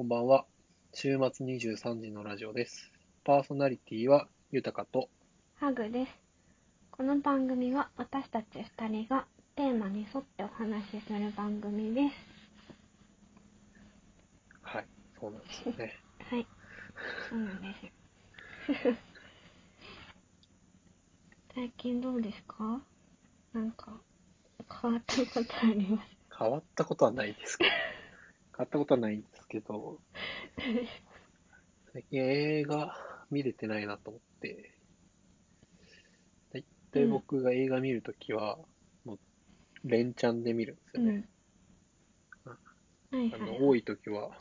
こんばんは。週末23時のラジオです。パーソナリティは豊かと、ハグです。この番組は私たち2人がテーマに沿ってお話しする番組です。はい、そうなんですよね。はい。そうなんですよ。最近どうですか？なんか変わったことあります変わったことはないですけど、変わったことはないんですけど、最近映画見れてないなと思って、だいたい僕が映画見るときは、もう、連チャンで見るんですよね。うん。あの、多いときは、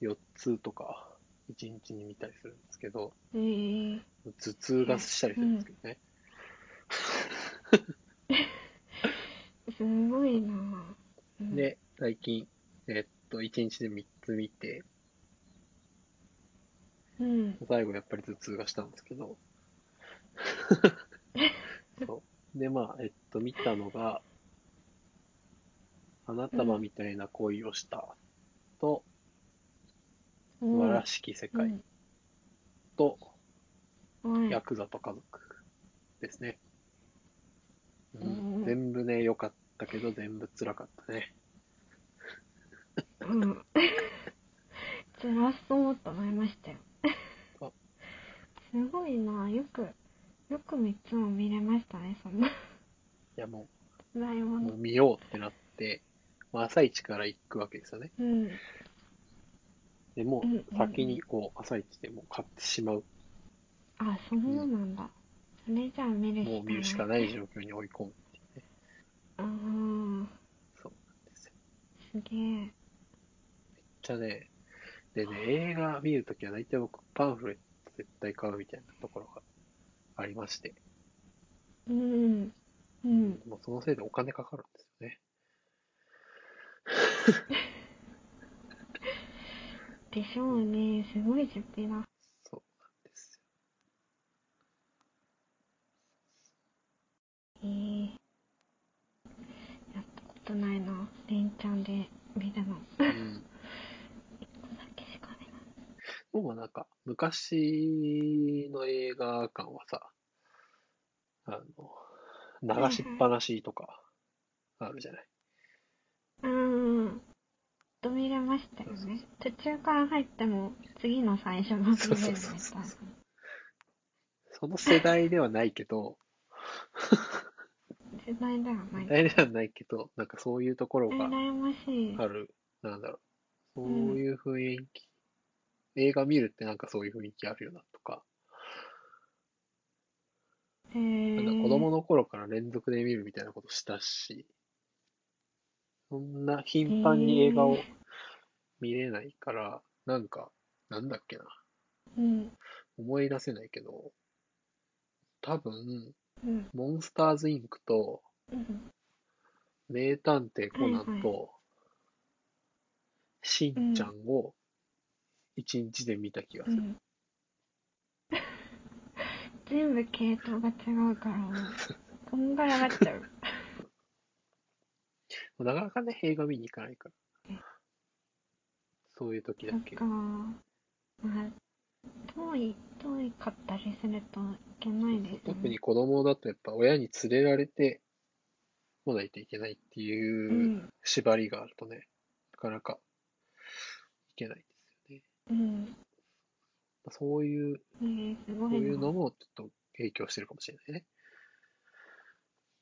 4つとか、1日に見たりするんですけど、えー、頭痛がしたりするんですけどね。すごいなぁ。うん、で、最近、えっと、1日で3つ見て、うん。最後やっぱり頭痛がしたんですけど、そう。で、まあ、えっと、見たのが、花束みたいな恋をしたと、素晴らしき世界と、うん、ヤクザと家族ですね。ううんん、全部ね、良かったけど、全部辛かったね。うん。辛そうと思いましたよあ。すごいなよく、よく3つも見れましたね、そんな。いや、もうももうの。見ようってなって、まあ、朝一から行くわけですよね。うん。でもうんうんうんう、先にこう、朝一でもう買ってしまう。あ、そうなんだ。それじゃあ見るしかない。もう見るしかない状況に追い込むっていうね。あー、そうなんですよ。すげえ。めっちゃね、でね、映画見るときは大体僕パンフレット絶対買うみたいなところがありまして、うん。うん。もうそのせいでお金かかるんですよね。でしょうね。すごい出費だ。そうなんですえー。やったことないな。連チャンで見るの。よ。うん。一個だけしか見ない。僕はなんか、昔の映画館はさ、あの、流しっぱなしとか、あるじゃない？うん。と見れましたよね。途中から入っても次の最初が見れるみたいそうそうそうな。その世代ではないけど、世代ではない。世代ではないけど、なんかそういうところが羨ましい。ある、なんだろう。そういう雰囲気、映画見るってなんかそういう雰囲気あるよなとか、へなんだー子供の頃から連続で見るみたいなことしたし、そんな頻繁に映画を見れないから、なんか、なんだっけな、うん。思い出せないけど、多分、うん。モンスターズインクと、うん。名探偵コナンはいと、しんちゃんを一日で見た気がする。うん。全部系統が違うから、こんがらがっちゃう。なかなかね、映画見に行かないからえ。そういう時だけそっか。。まあ、遠い、遠いかったりするといけないですね。特に子供だとやっぱ親に連れられて来ないといけないってう。いうん縛りがあるとね、なかなかいけない。うん。そういう、えー、すごそういうのもちょっと影響してるかもしれないね。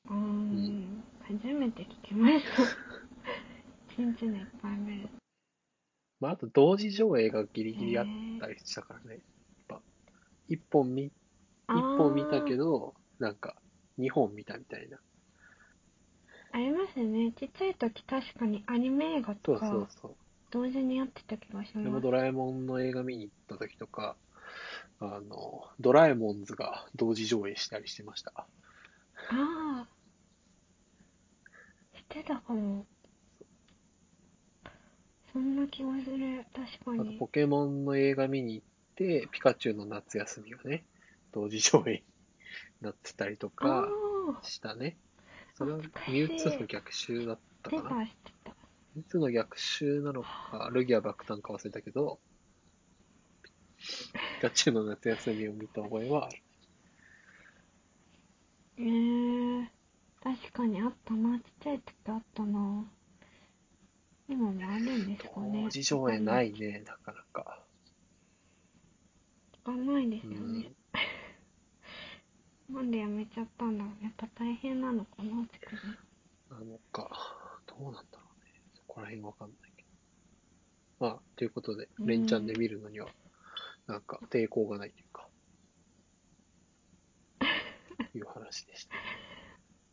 うーん。初めて聞きました。一日でいっぱい見る。まあ、あと同時上映がギリギリあったりしたからね。やっぱ、一本見、一本見たけど、なんか、二本見たみたいな。ありますね。ちっちゃい時確かにアニメ映画そうとかそうそう。同時にやってた気がします。でもドラえもんの映画見に行った時とか、あの、ドラえもんズが同時上映したりしてました。ああ。してたかも。そんな気がする。確かに。あとポケモンの映画見に行って、ピカチュウの夏休みがね、同時上映になってたりとあかあ。したね。それはミュウツーの逆襲だったかな。手がしてた。いつの逆襲なのか、ルギア爆弾か忘れたけど、ピカチュウの夏休みを見た覚えはある。えー、確かにあったな。ちっちゃい時あったな。今もあるんですかね。同時上映ないね、なかなか。聞かないですようんね。なんでやめちゃったんだろう。やっぱ大変なのかな、作るの。なのか、どうなんだろこら辺わかんないけど。まあ、ということで、うん連チャンで見るのには、なんか抵抗がないというか、いう話でした。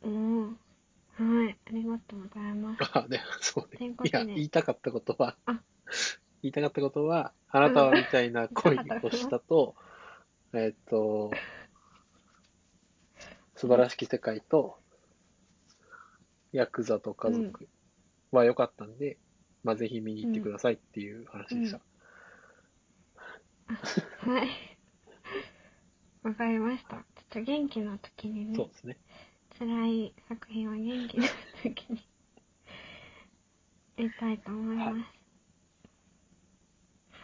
うん。はい。ありがとうございます。あ、で、そうね。ということでいや、言いたかったことはあ、言いたかったことは、あなたはみたいな恋をしたと、えっと、素晴らしき世界と、ヤクザと家族は良かったんで、まあ、ぜひ見に行ってくださいっていう話でした。はい。わかりました。ちょっと元気な時にね、そうですね。辛い作品は元気な時に言いたいと思いま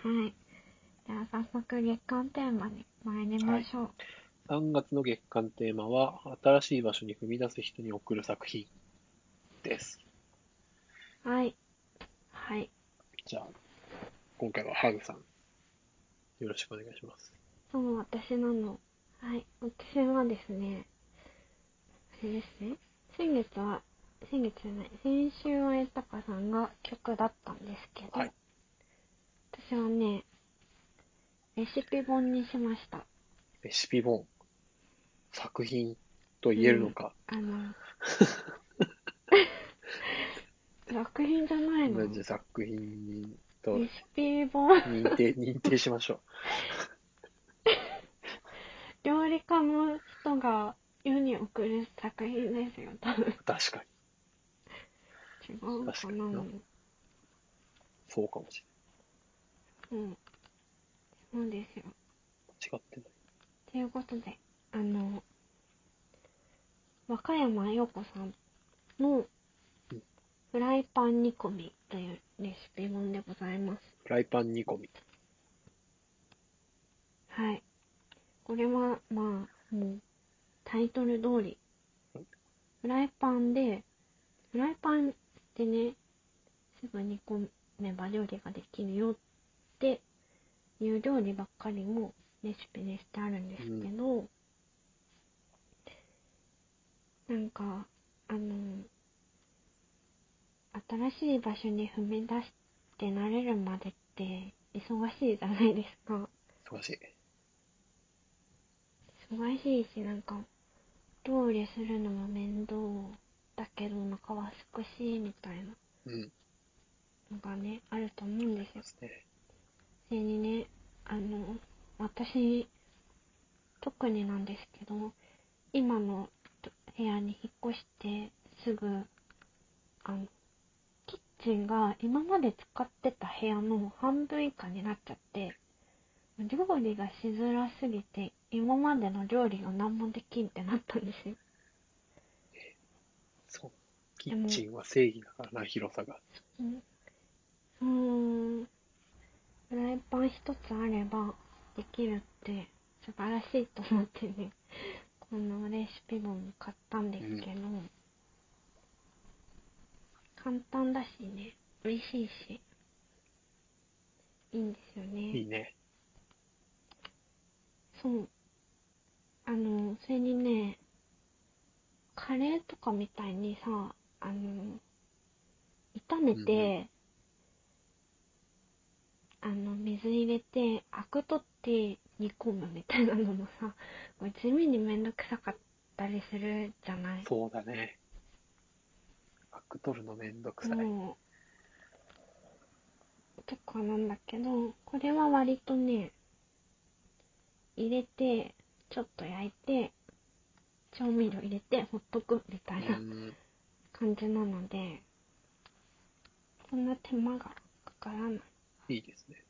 す。はい。では早速月間テーマに参りましょう。3月の月間テーマは、新しい場所に踏み出す人に送る作品です。はい。はい。じゃあ、今回はハグさん、よろしくお願いします。そう、私なの。はい。私はですね、あれですね。先月は、先月じゃない、先週はエタカさんが曲だったんですけど、はい私はね、レシピ本にしました。レシピ本、作品と言えるのか、あの、作品じゃないの？作品とレシピ本、認定、認定しましょ 料理家の人が世に送る作品ですよ、多分。う。確かに。違うかななそうかもしうん。そうですよ。れない。違ってない。ということで、あの、和歌山陽子さんのうんフライパン煮込みというレシピ本でございます。フライパン煮込み。はい。これは、まあ、もう、タイトル通り、フライパンで、フライパンでね、すぐ煮込めば料理ができるよっていう料理ばっかりもレシピにしてあるんですけど、なんか、あの、新しい場所に踏み出して慣れるまでって忙しいじゃないですか。忙しい。忙しいし、なんか、料理するのも面倒だけど、お腹は少しいみたいなうん。のがね、あると思うんですよ。それにね、あの、私、特になんですけど、今の部屋に引っ越してすぐ、あの、キッチンが今まで使ってた部屋の半分以下になっちゃって、料理がしづらすぎて、今までの料理が何もできんってなったんですよ。そう。キッチンは正義だからな、広さが。うんうーん。フライパン一つあればできるって素晴らしいと思ってね、このレシピ本買ったんですけど、簡単だしね、美味しいし、いいんですよね。いいね。そう。あの、それにね、カレーとかみたいにさ、あの、炒めて、あの、水入れて、アク取って煮込むみたいなのもさ、地味にめんどくさかったりするじゃない？そうだね。アク取るのめんどくさい。もう、とかなんだけど、これは割とね、入れて、ちょっと焼いて、調味料入れて、ほっとくみたいなうん。感じなので、そんな手間がかからないいいですね。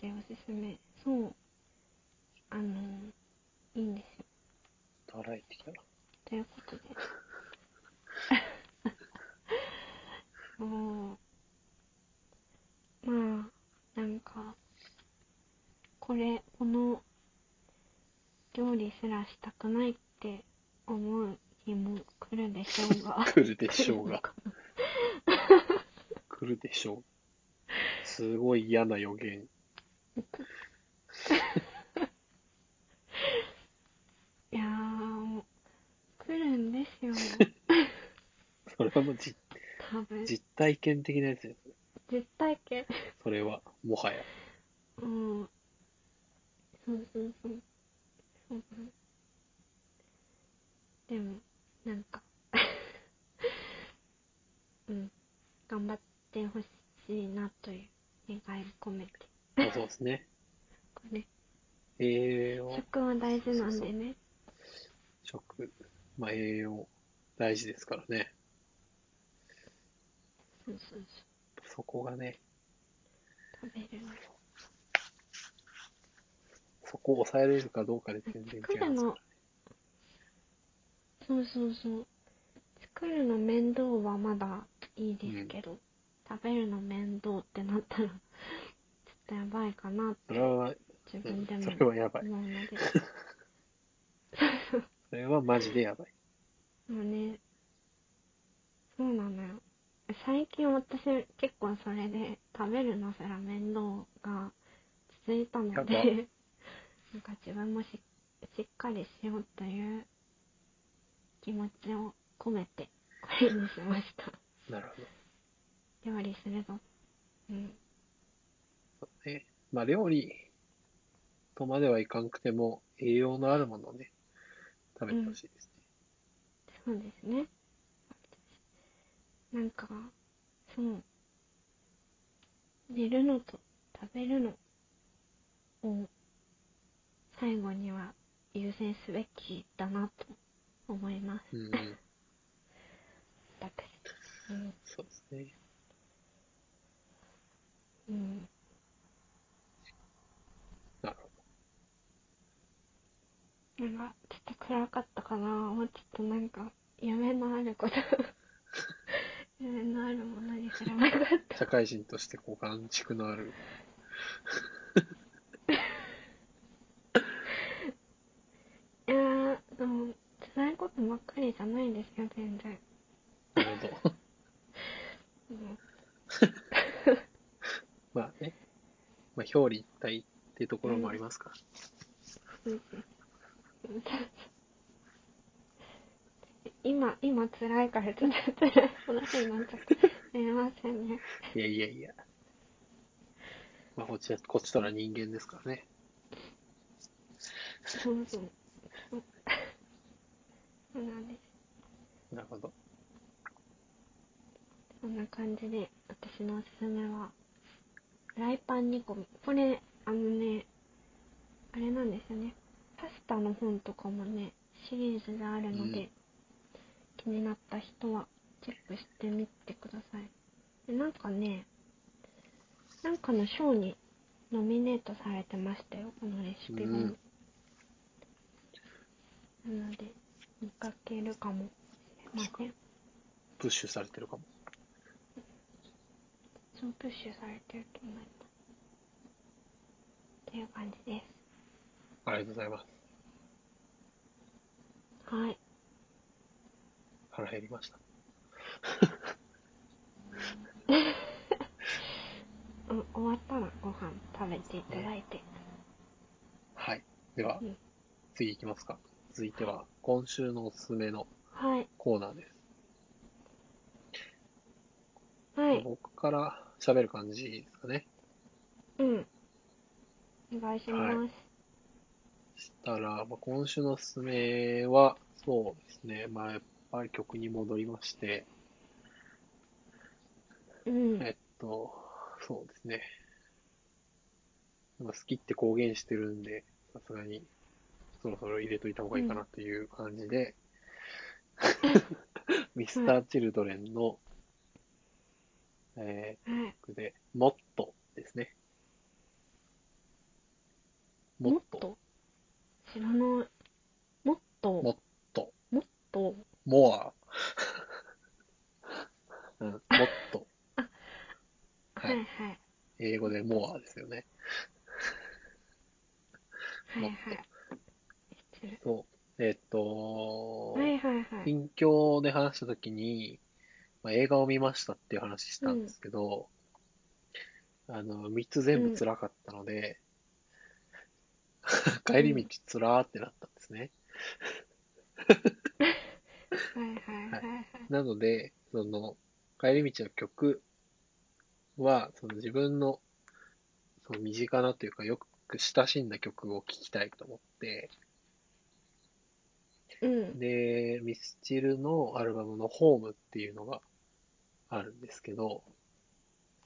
でおすすめ。そう。あの、いいんですよ。腹減ってきたな。ということで。そう。まあ、なんか、これ、この料理すらしたくないって思う日も来るでしょうが。来るでしょうが。来るでしょう。すごい嫌な予言。いやー、もう来るんですよ。それはもう実。実体験的なやつです。実体験？それは、もはや。うん。そうそうそう。そうでも、なんか、うん。頑張ってほしいなという願いを込めて。まあそうですね。これ、栄養、食は大事なんでね。食、まあ栄養、大事ですからね。そうそうそこがね、そう。食べるの。そこを抑えれるかどうかで全然違いますからね。そうそうそう。作るの面倒はまだいいですけど、食べるの面倒ってなったら、ちょっとやばいかなってそれは、自分でもそれはやばい。それはマジでやばい。もうね、そうなのよ。最近私結構それで食べるのすら面倒が続いたので、なんか自分もししっかりしようという気持ちを込めてこれにしました。なるほど。料理するぞ。うん。ね。まあ料理とまではいかんくても、栄養のあるものをね、食べてほしいですね。そうですね。なんか、そう。寝るのと食べるのを最後には優先すべきだなと思います。うん、私。うん。そうですね。うん。なるほなんか、ちょっと暗かったかな。もうちょっとなんか、夢のあること。夢のあるものにすればよかっど。社会人としてこう、眼蓄のある。た。いやー、でも、辛いことばっかりじゃないですよ、全然。なるほど。うんまあね。まあ表裏一体っていうところもありますから。うん今、今辛いからちょっと辛い 話になっちゃった。すみませんね。いやいやいや。まあこっちは、こっちとら人間ですからね。そうそう。そうなんです。なるほど。そんな感じで、私のおすすめは、フライパン煮込み。これ、あのね、あれなんですよね。パスタの本とかもね、シリーズであるので、うん気になった人はチェックしてみてください。でなんかね、なんかの賞にノミネートされてましたよ、このレシピ本。なので、見かけるかもしれません。プッシュされてるかも。そうプッシュされてると思います。っていう感じです。ありがとうございます。はい。腹減りました。うん、終わったらご飯食べていただいて。はい。ではうん、次行きますか。続いては、今週のおすすめのはい。コーナーです。はい。僕から喋る感じですかね。うん。お願いします。はいしたら、まあ、今週のおすすめは、そうですね。まあ、やっぱり曲に戻りまして、うん。えっと、そうですね。まあ好きって公言してるんで、さすがに、そろそろ入れといた方がいいかなという感じで、ミスター・チルドレンの、えはい。ー、曲で、もっとですね。もっと？知らない。もっと、もっと、もっと、モア、うん、もっと、はいはい。英語でモアですよね。はいはい。知ってる。そう。えっと、はいはいはい。近況で話したときに、まあ、映画を見ましたっていう話したんですけど、あの、3つ全部辛かったので、帰り道つらーってなったんですね。はい。なので、その、帰り道の曲は、その自分の、その身近なというか、よく親しんだ曲を聴きたいと思って、うん。で、ミスチルのアルバムのホームっていうのがあるんですけど、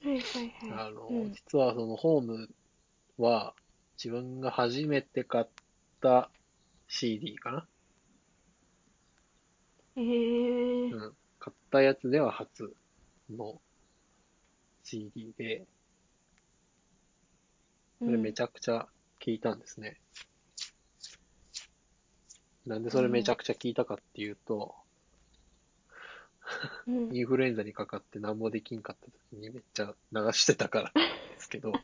はいはいはい。あの、うん実はそのホームは自分が初めて買った CD かな？えー。うん。買ったやつでは初の CD で、それめちゃ、ゃくちゃ聞いたんですね。なんでそれめちゃくちゃ聞いたかっていうと、うん。インフルエンザにかかって何もできんかった時にめっちゃ流してたからなんですけ ど、な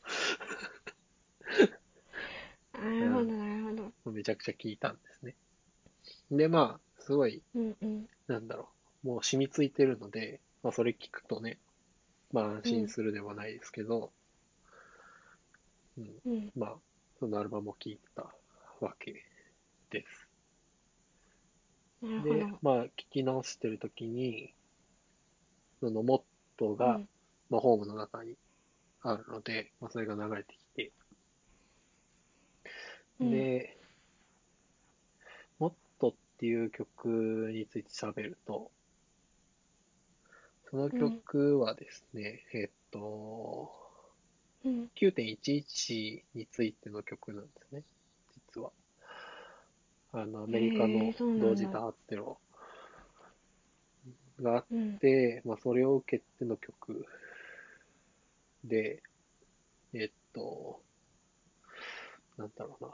るほどなるほど。めちゃくちゃ聞いたんですね。で、まあ、すごい、うんうん。なんだろう、もう染みついてるので、まあそれ聞くとね、まあ安心するではないですけど、うん、うん。まあ、そのアルバムを聴いたわけです。でまあ、聞き直してるときに、そのモットーが、うんまあ、ホームの中にあるので、まあ、それが流れてきて、うんで、モットっていう曲について喋ると、その曲はですね、えっと、うん。9.11についての曲なんですね、実は。あの、アメリカへの同時多発テロがあっうん。て、まあ、それを受けての曲で、えっと、なんだろうな。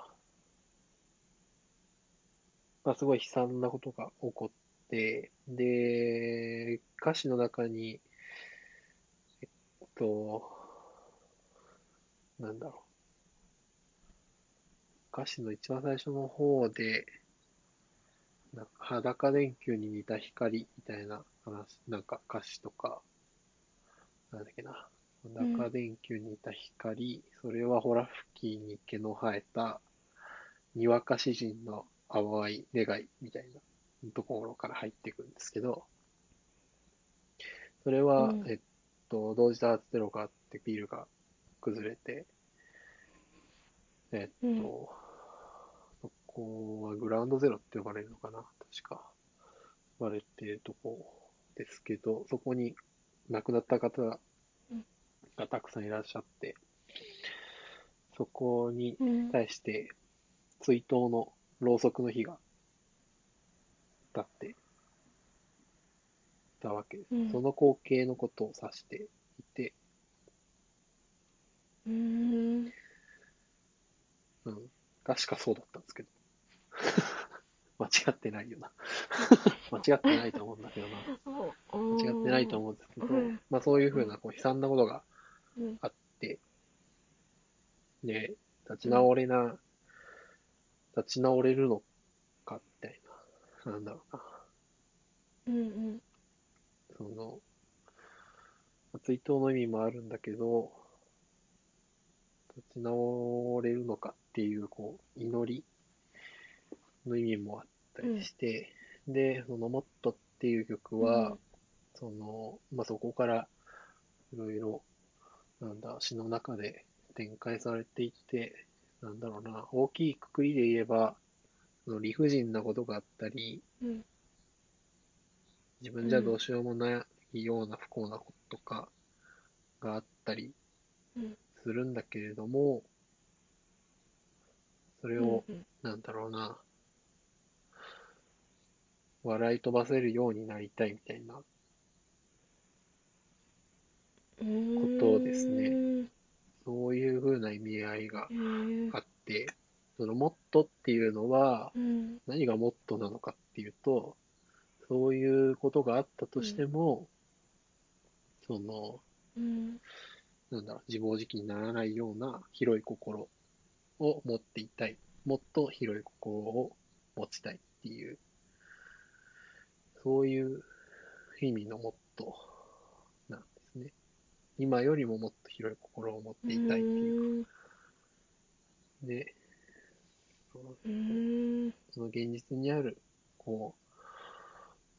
まあ、すごい悲惨なことが起こって、で、歌詞の中に、えっと、なんだろう。歌詞の一番最初の方で、なんか裸電球に似た光みたいな話、なんか歌詞とか、なんだっけな。裸電球に似た光、それはホラ吹きに毛の生えた、にわか詩人の淡い願いみたいなところから入っていくんですけど、それは、うんえっと、同時多発テロがあってビルが崩れて、えっと、うんそこはグラウンドゼロって呼ばれるのかな確か。呼ばれてるとこですけど、そこに亡くなった方がうんたくさんいらっしゃって、そこにうん。対して追悼のろうそくの火が立っていたわけです。うんその光景のことを指していて、うーん。うん、確かそうだったんですけど。間違ってないよな。間違ってないと思うんだけどな。間違ってないと思うんですけどうん、まあそういうふうなこう悲惨なことがうん。あって、で、立ち直れな、立ち直れるのかみたいな、なんだろうな。うんうん。その、追悼の意味もあるんだけど、立ち直れるのかっていう、こう、祈りの意味もあったりして、で、そのモットっていう曲は、うんその、まあ、そこからいろいろ、なんだ、詩の中で展開されていって、なんだろうな、大きいくくりで言えば、その理不尽なことがあったり、うん。自分じゃどうしようもないような不幸なこととかがあったりうん。するんだけれども、それを、うんなんだろうな、笑い飛ばせるようになりたいみたいな、うん。ことですねね。そういう風な意味合いがあって、そのモットっていうのは、うん。何がモットなのかっていうと、そういうことがあったとしても、その、うん。なんだろう、自暴自棄にならないような広い心を持っていたい。もっと広い心を持ちたいっていう、そういう意味のモットーなんですね。今よりももっと広い心を持っていたいっていうか。で、その現実にある、こ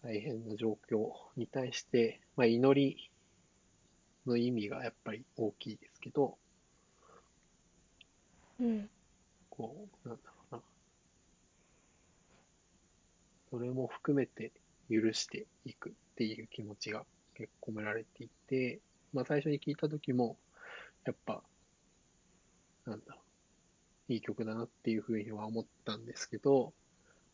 う、大変な状況に対して、まあ、祈りの意味がやっぱり大きいですけど、うん。こう、なんだろうな。それも含めて許していくっていう気持ちが結構込められていて、まあ最初に聞いた時も、やっぱ、なんだ、いい曲だなっていうふうには思ったんですけど、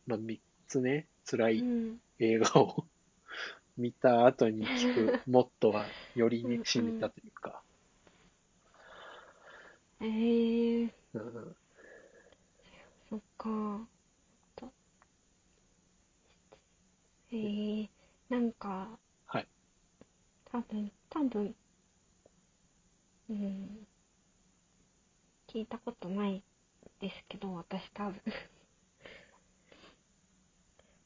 まあ三つね、辛ういん。映画を 見た後に聞くモットがよりね染みたというか、えー、うん、そっか。と。えー、なんか、はい。多分、多分、うん。聞いたことないですけど、私多分。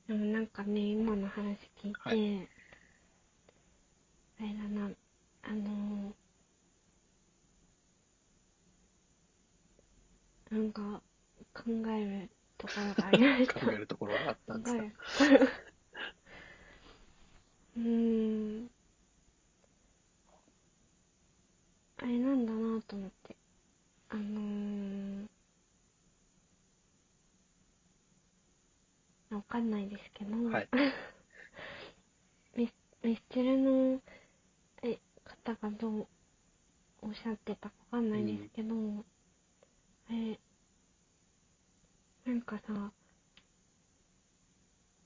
でもなんかね、今の話聞いて、はあれだな、あのなんか考えるところがありました。考えるところがあったんですか。考えるうーん。あれなんだなと思って。あのー、わかんないですけど、はい。ミスミスチルのえ方がどうおっしゃってたかわかんないですけど、え、なんかさ、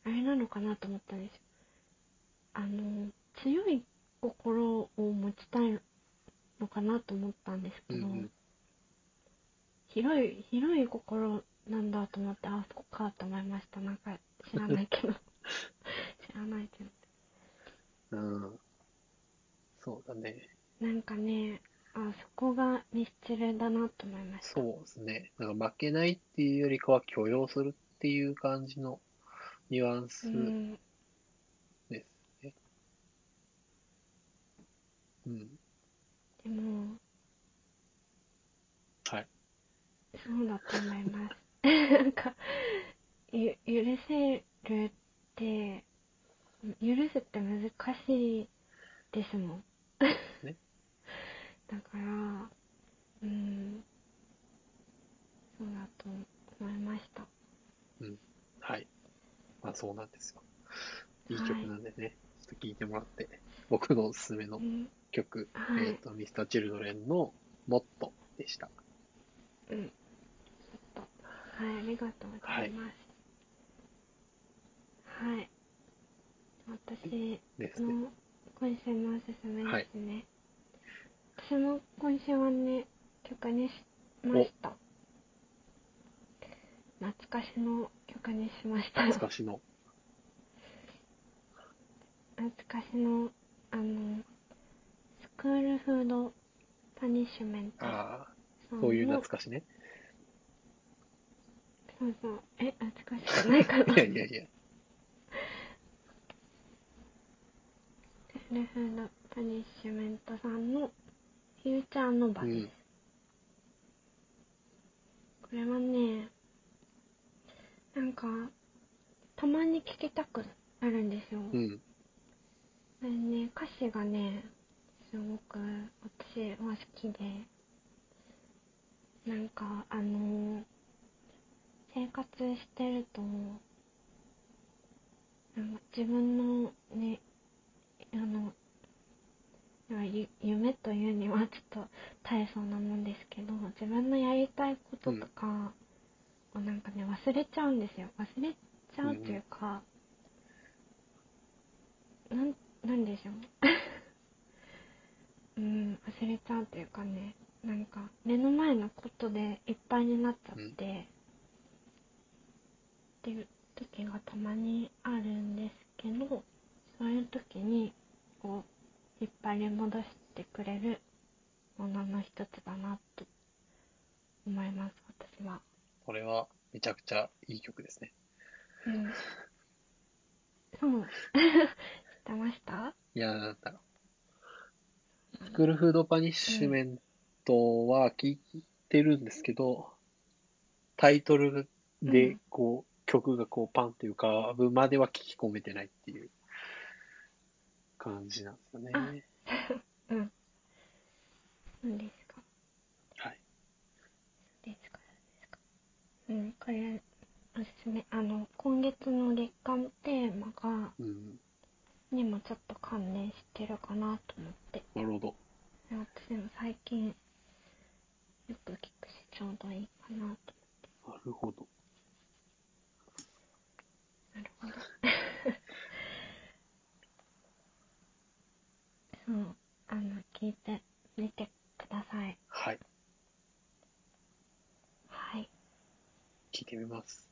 あれなのかなと思ったんですよ。あの、強い心を持ちたいのかなと思ったんですけど、うんうん。広い、広い心なんだと思って、あ、そっかと思いました。なんか知らないけど。知らないけど。うん。そうだね。なんかね、あ、そこがミスチルだなと思いました。そうですね。なんか負けないっていうよりかは許容するっていう感じのニュアンスうん。ですね。うん。でも、はい。そうだと思います。なんか、ゆ、許せるって、許すって難しいですもん。ね だから、うん、そうだと思いました。うん。はい。まあそうなんですよ。いい曲なんでね、ちょっと聴いてもらって、僕のおすすめのうん、曲、はいえっ、と、ミスターチルドレンのモットでした。うん。はい、ありがとうございます。はい。私ですね。の今週のおすすめですね。私も今週はね、曲にしました。懐かしの曲にしました。懐かしの。懐かしの、あの、スクールフードパニッシュメントああ、そういう懐かしね。そうそう。え、懐かしくないかないやいやいや。スクールフードパニッシュメントさんのフューチャーノバです。うん。これはね、なんか、たまに聴きたくなるんですよ。うん。でね、歌詞がね、すごく私は好きで、なんか、あの生活してると、なんか自分のね、あの、夢というにはちょっと大層なもんですけど、自分のやりたいこととかをなんかね、忘れちゃうんですよ。忘れちゃうというか、なん、なんでしょう。うん、忘れちゃうというかね、なんか目の前のことでいっぱいになっちゃって、っていう時がたまにあるんですけど、そういう時に、こう、引っ張り戻してくれるものの一つだなと思います、私は。これはめちゃくちゃいい曲ですね。うん。そう。知ってました？いや、だろう。スクールフードパニッシュメントは聞いてるんですけど、タイトルでうんこう、曲がこうパンっていうかぶまでは聞き込めてないっていう感じなんですよね。あ うん。何ですかはい。ですかですかうん、これ、おすすめ。あの、今月の月間テーマが、うん。にもちょっと関連してるかなと思って。なるほど。私も最近、よく聞くし、ちょうどいいかなと。なるほど。なるほど。そう、あの、聞いてみてください。はい。はい。聞いてみます。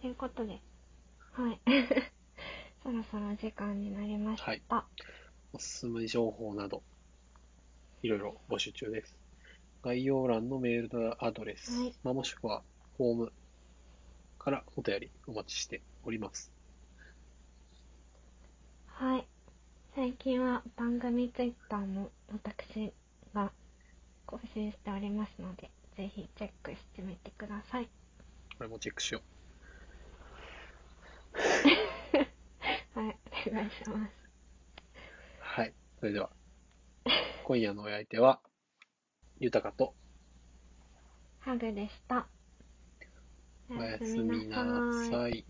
ということで、はい。そろそろ時間になりました。はいおすすめ情報など、いろいろ募集中です。概要欄のメールアドレス、はいまあ、もしくはフォームからお便りお待ちしております。はい。最近は番組ツイッターも私が更新しておりますので、ぜひチェックしてみてください。これもチェックしよ はい、お願いします。う。はい。それでは、今夜のお相手は、豊かとハグでした。おやすみなさい。